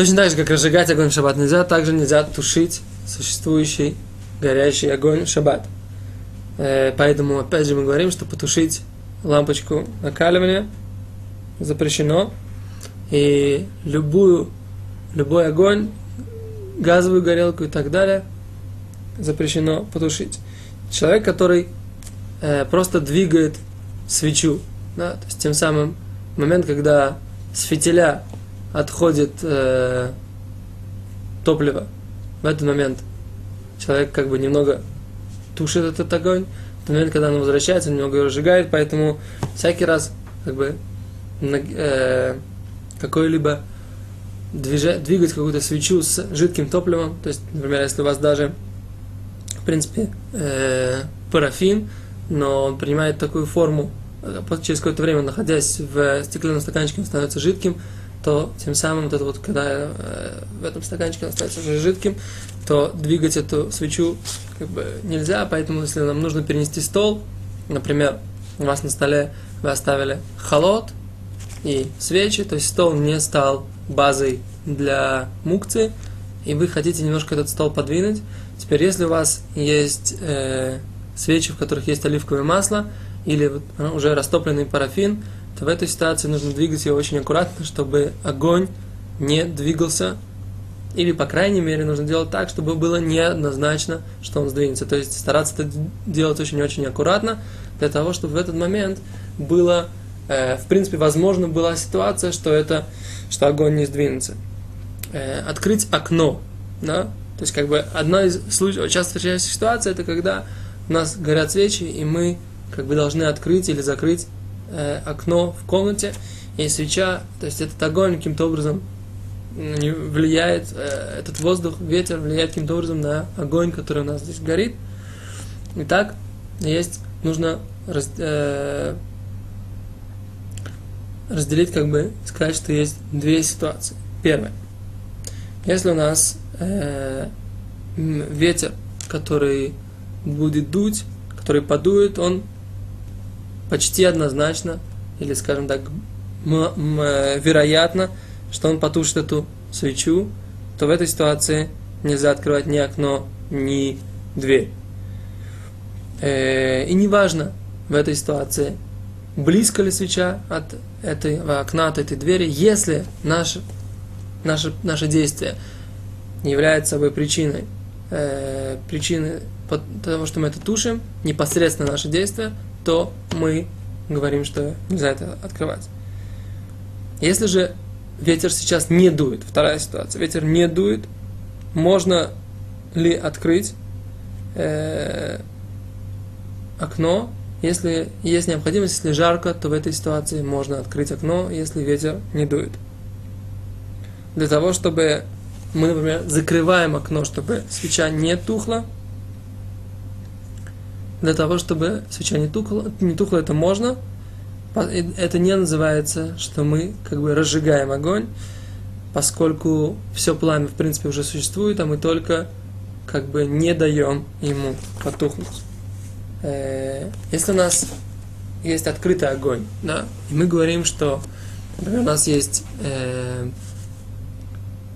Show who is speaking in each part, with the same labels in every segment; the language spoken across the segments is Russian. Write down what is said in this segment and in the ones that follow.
Speaker 1: Точно так же, как разжигать огонь в шаббат нельзя, также нельзя тушить существующий горящий огонь в шаббат. Э, поэтому, опять же, мы говорим, что потушить лампочку накаливания запрещено. И любую, любой огонь, газовую горелку и так далее запрещено потушить. Человек, который э, просто двигает свечу, да, то есть тем самым момент, когда с фитиля отходит э, топливо, в этот момент человек как бы немного тушит этот огонь, в тот момент, когда он возвращается, немного его разжигает, поэтому всякий раз как бы э, какой-либо двигать какую-то свечу с жидким топливом, то есть, например, если у вас даже, в принципе, э, парафин, но он принимает такую форму, э, через какое-то время, находясь в стеклянном стаканчике, он становится жидким, то тем самым вот это вот, когда э, в этом стаканчике он становится уже жидким, то двигать эту свечу как бы нельзя, поэтому если нам нужно перенести стол, например, у вас на столе вы оставили холод и свечи, то есть стол не стал базой для мукции, и вы хотите немножко этот стол подвинуть. Теперь, если у вас есть э, свечи, в которых есть оливковое масло, или э, уже растопленный парафин, то в этой ситуации нужно двигать его очень аккуратно, чтобы огонь не двигался, или, по крайней мере, нужно делать так, чтобы было неоднозначно, что он сдвинется. То есть стараться это делать очень-очень аккуратно, для того, чтобы в этот момент было, э, в принципе, возможно была ситуация, что, это, что огонь не сдвинется. Э, открыть окно, да, то есть, как бы, одна из случаев, часто встречающихся ситуация, это когда у нас горят свечи, и мы, как бы, должны открыть или закрыть э, окно в комнате, и свеча, то есть, этот огонь каким-то образом влияет, э, этот воздух, ветер влияет каким-то образом на огонь, который у нас здесь горит. Итак, есть, нужно раз, э, разделить, как бы, сказать, что есть две ситуации. Первое. Если у нас э, ветер, который будет дуть, который подует, он почти однозначно, или, скажем так, вероятно, что он потушит эту свечу, то в этой ситуации нельзя открывать ни окно, ни дверь. Э, и неважно в этой ситуации, близко ли свеча от этого окна, от этой двери, если наше, наше, наше действие является собой причиной, э, причиной того, что мы это тушим, непосредственно наше действие, то мы говорим, что нельзя это открывать. Если же ветер сейчас не дует. Вторая ситуация. Ветер не дует. Можно ли открыть э, окно, если есть необходимость, если жарко, то в этой ситуации можно открыть окно, если ветер не дует. Для того, чтобы мы, например, закрываем окно, чтобы свеча не тухла. Для того, чтобы свеча не тухла, не тухла это можно – это не называется, что мы как бы разжигаем огонь, поскольку все пламя в принципе уже существует, а мы только как бы не даем ему потухнуть. Э, если у нас есть открытый огонь, да, и мы говорим, что например, у нас есть э,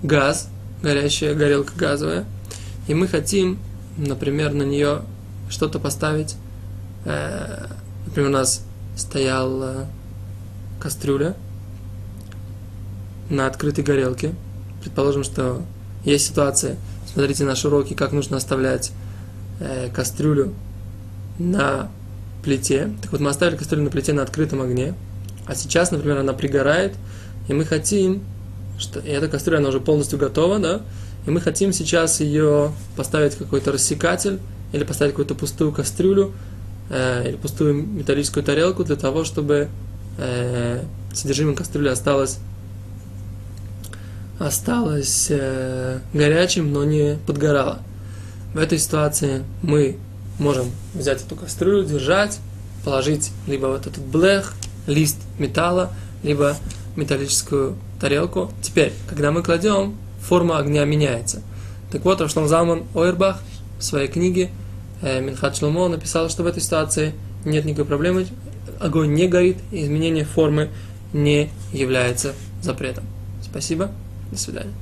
Speaker 1: газ, горящая горелка газовая, и мы хотим, например, на нее что-то поставить, э, например, у нас стояла кастрюля на открытой горелке. Предположим, что есть ситуация, смотрите наши уроки, как нужно оставлять э, кастрюлю на плите. Так вот, мы оставили кастрюлю на плите на открытом огне, а сейчас, например, она пригорает, и мы хотим, что и эта кастрюля, она уже полностью готова, да, и мы хотим сейчас ее поставить какой-то рассекатель или поставить какую-то пустую кастрюлю, э, или пустую металлическую тарелку для того, чтобы э, содержимое кастрюли осталось осталось э, горячим, но не подгорало. В этой ситуации мы можем взять эту кастрюлю, держать, положить либо вот этот блех, лист металла, либо металлическую тарелку. Теперь, когда мы кладем, форма огня меняется. Так вот, Рашлам Залман Ойербах в своей книге Минхат Шломо написал, что в этой ситуации нет никакой проблемы, огонь не горит, изменение формы не является запретом. Спасибо, до свидания.